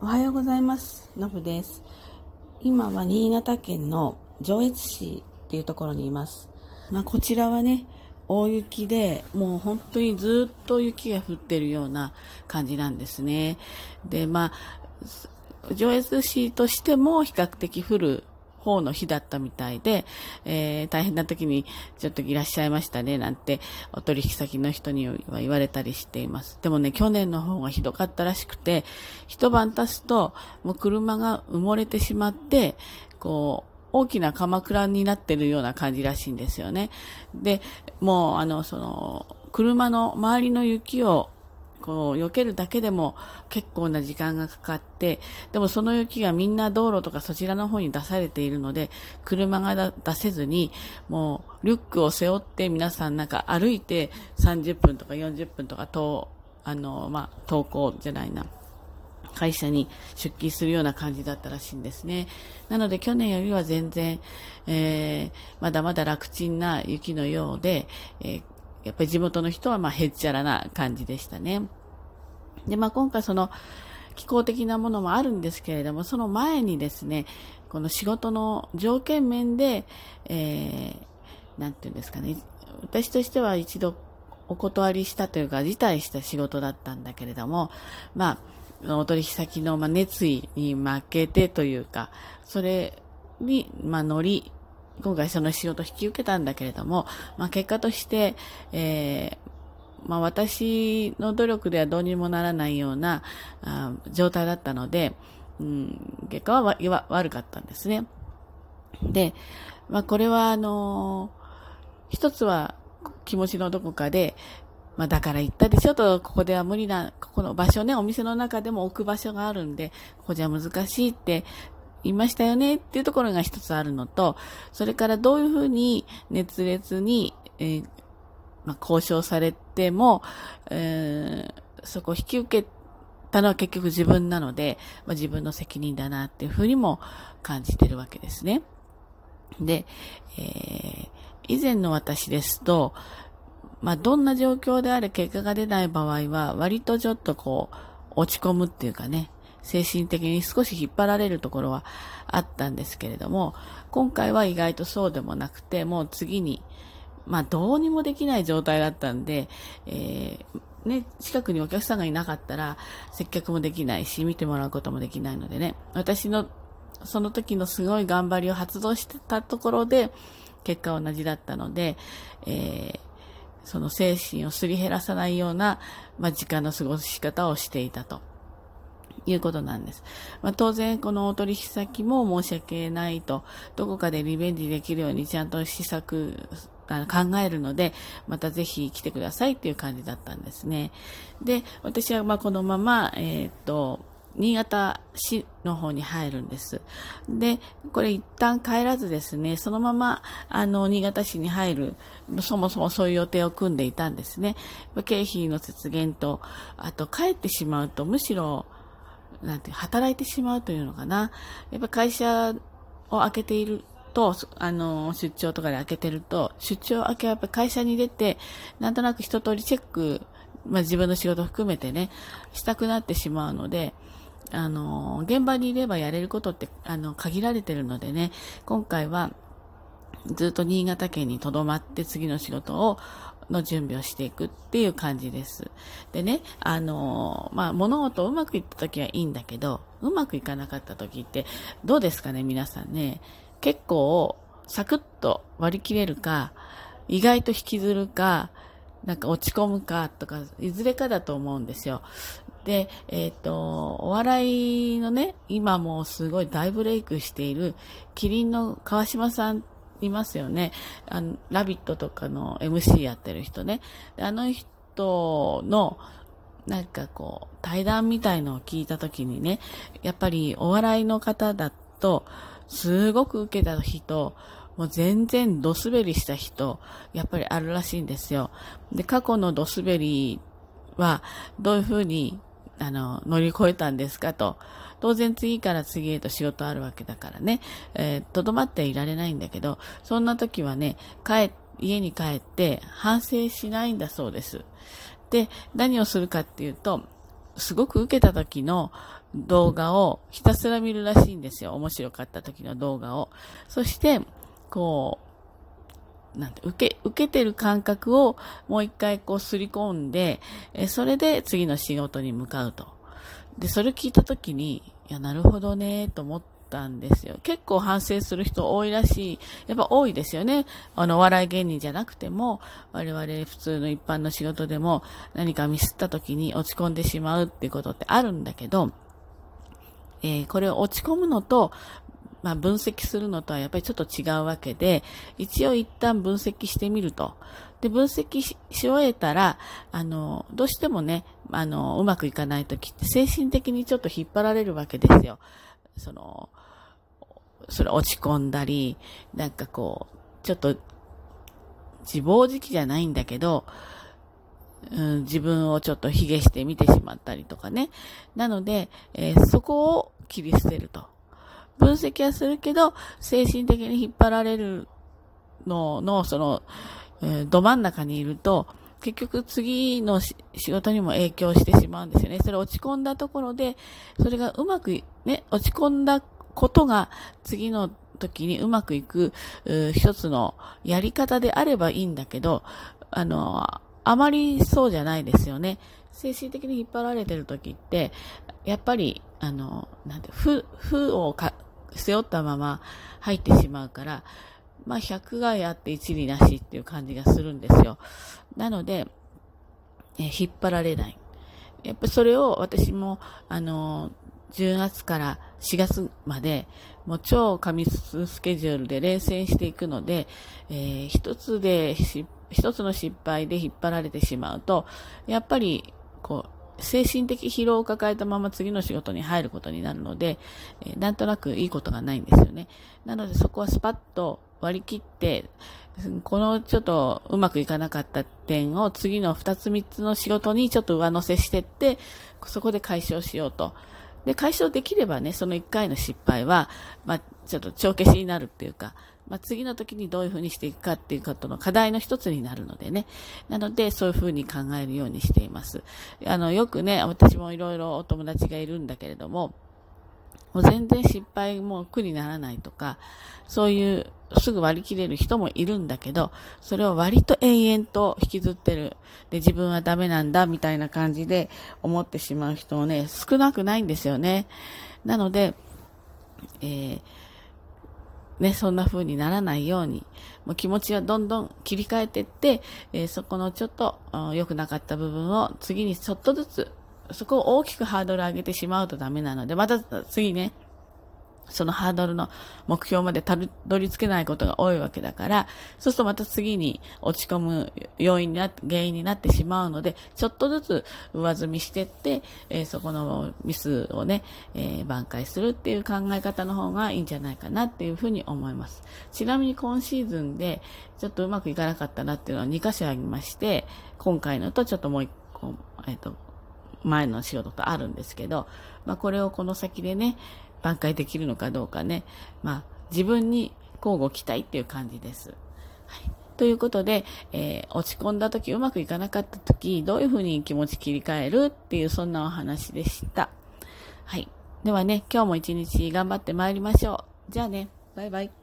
おはようございます。のぶです。今は新潟県の上越市っていうところにいます。まあ、こちらはね、大雪で、もう本当にずっと雪が降ってるような感じなんですね。で、まあ、上越市としても比較的降る方の日だったみたいで、えー大変な時にちょっといらっしゃいましたねなんてお取引先の人には言われたりしています。でもね、去年の方がひどかったらしくて、一晩経つともう車が埋もれてしまって、こう、大きな鎌倉になってるような感じらしいんですよね。で、もうあの、その、車の周りの雪をこう、避けるだけでも結構な時間がかかって、でもその雪がみんな道路とかそちらの方に出されているので、車が出せずに、もうリュックを背負って皆さんなんか歩いて30分とか40分とかと、あの、まあ、登校じゃないな。会社に出勤するような感じだったらしいんですね。なので去年よりは全然、えー、まだまだ楽ちんな雪のようで、えーやっぱり地元の人はまあへっちゃらな感じでしたね。で、まあ今回その気候的なものもあるんですけれども、その前にですね、この仕事の条件面で、えー、なんていうんですかね、私としては一度お断りしたというか、辞退した仕事だったんだけれども、まあ、お取引先の熱意に負けてというか、それに、まあ、乗り、今回その仕事を引き受けたんだけれども、まあ、結果として、えーまあ、私の努力ではどうにもならないようなあ状態だったので、うん、結果はわ悪かったんですね。で、まあ、これは、あの一つは気持ちのどこかで、まあ、だから言ったでしょと、ここでは無理な、ここの場所ね、お店の中でも置く場所があるんで、ここじゃ難しいっていましたよねっていうところが一つあるのと、それからどういうふうに熱烈に、えーまあ、交渉されても、えーそこを引き受けたのは結局自分なので、まあ、自分の責任だなっていうふうにも感じてるわけですね。で、えー以前の私ですと、まあ、どんな状況であれ結果が出ない場合は、割とちょっとこう、落ち込むっていうかね、精神的に少し引っ張られるところはあったんですけれども、今回は意外とそうでもなくて、もう次に、まあ、どうにもできない状態だったんで、えーね、近くにお客さんがいなかったら、接客もできないし、見てもらうこともできないのでね、私のその時のすごい頑張りを発動してたところで、結果同じだったので、えーその精神をすり減らさないような、まあ、時間の過ごし方をしていたと。いうことなんです。まあ、当然、このお取引先も申し訳ないと、どこかでリベンジできるようにちゃんと施策、あの考えるので、またぜひ来てくださいっていう感じだったんですね。で、私はまこのまま、えーっと、新潟市の方に入るんです。で、これ一旦帰らずですね、そのまま、あの、新潟市に入る、そもそもそういう予定を組んでいたんですね。経費の節減と、あと帰ってしまうと、むしろ、なんて、働いてしまうというのかな。やっぱ会社を開けていると、あの、出張とかで開けてると、出張明けはやっぱ会社に出て、なんとなく一通りチェック、まあ自分の仕事含めてね、したくなってしまうので、あの、現場にいればやれることって、あの、限られてるのでね、今回は、ずっと新潟県に留まって次の仕事を、の準備をしていくっていう感じです。でね、あの、まあ、物事うまくいった時はいいんだけど、うまくいかなかった時って、どうですかね、皆さんね。結構、サクッと割り切れるか、意外と引きずるか、なんか落ち込むかとか、いずれかだと思うんですよ。で、えっ、と、お笑いのね、今もすごい大ブレイクしている、キリンの川島さんいますよね。あの、ラビットとかの MC やってる人ね。あの人の、なんかこう、対談みたいのを聞いたときにね、やっぱりお笑いの方だと、すごく受けた人、もう全然ドスベリした人、やっぱりあるらしいんですよ。で、過去のドスベリは、どういうふうに、あの、乗り越えたんですかと。当然次から次へと仕事あるわけだからね、えー、とどまっていられないんだけど、そんな時はね、帰、家に帰って反省しないんだそうです。で、何をするかっていうと、すごく受けた時の動画をひたすら見るらしいんですよ。面白かった時の動画を。そして、こう、なんて、受け、受けてる感覚をもう一回こうすり込んで、えそれで次の仕事に向かうと。で、それ聞いた時に、いや、なるほどね、と思ったんですよ。結構反省する人多いらしい。やっぱ多いですよね。あの、笑い芸人じゃなくても、我々普通の一般の仕事でも何かミスった時に落ち込んでしまうっていうことってあるんだけど、えー、これを落ち込むのと、まあ、分析するのとはやっぱりちょっと違うわけで、一応一旦分析してみると。で、分析し終えたら、あの、どうしてもね、あの、うまくいかないときって精神的にちょっと引っ張られるわけですよ。その、それ落ち込んだり、なんかこう、ちょっと自暴自棄じゃないんだけど、うん、自分をちょっと卑下して見てしまったりとかね。なので、えー、そこを切り捨てると。分析はするけど、精神的に引っ張られるのの、その、えー、ど真ん中にいると、結局次の仕事にも影響してしまうんですよね。それ落ち込んだところで、それがうまく、ね、落ち込んだことが次の時にうまくいく、一つのやり方であればいいんだけど、あの、あまりそうじゃないですよね。精神的に引っ張られてる時って、やっぱり、あの、なんて、負、負をか背負ったまま入ってしまうから、まあ、100害あって一理なしっていう感じがするんですよ。なので、え引っ張られない。やっぱそれを私も、あの、10月から4月まで、もう超過密スケジュールで冷戦していくので、えー、一つで、一つの失敗で引っ張られてしまうと、やっぱり、こう、精神的疲労を抱えたまま次の仕事に入ることになるので、え、なんとなくいいことがないんですよね。なのでそこはスパッと割り切って、このちょっとうまくいかなかった点を次の2つ3つの仕事にちょっと上乗せしてって、そこで解消しようと。で、解消できればね、その1回の失敗は、まあ、ちょっと帳消しになるっていうか、まあ、次の時にどういうふうにしていくかっていうことの課題の一つになるのでね。なので、そういうふうに考えるようにしています。あの、よくね、私もいろいろお友達がいるんだけれども、もう全然失敗も苦にならないとか、そういうすぐ割り切れる人もいるんだけど、それを割と永遠と引きずってる。で、自分はダメなんだみたいな感じで思ってしまう人もね、少なくないんですよね。なので、えーね、そんな風にならないように、もう気持ちはどんどん切り替えていって、えー、そこのちょっと良くなかった部分を次にちょっとずつ、そこを大きくハードル上げてしまうとダメなので、また次ね、そのハードルの目標までたどり着けないことが多いわけだから、そうするとまた次に落ち込む要因になって、原因になってしまうので、ちょっとずつ上積みしていって、えー、そこのミスをね、えー、挽回するっていう考え方の方がいいんじゃないかなっていうふうに思います。ちなみに今シーズンでちょっとうまくいかなかったなっていうのは2箇所ありまして、今回のとちょっともう1個、えっ、ー、と、前の仕事とあるんですけど、まあこれをこの先でね、挽回できるのかどうかね、まあ、自分に交互期待っていう感じです。はい。ということで、えー、落ち込んだ時、うまくいかなかった時、どういうふうに気持ち切り替えるっていう、そんなお話でした。はい。ではね、今日も一日頑張って参りましょう。じゃあね、バイバイ。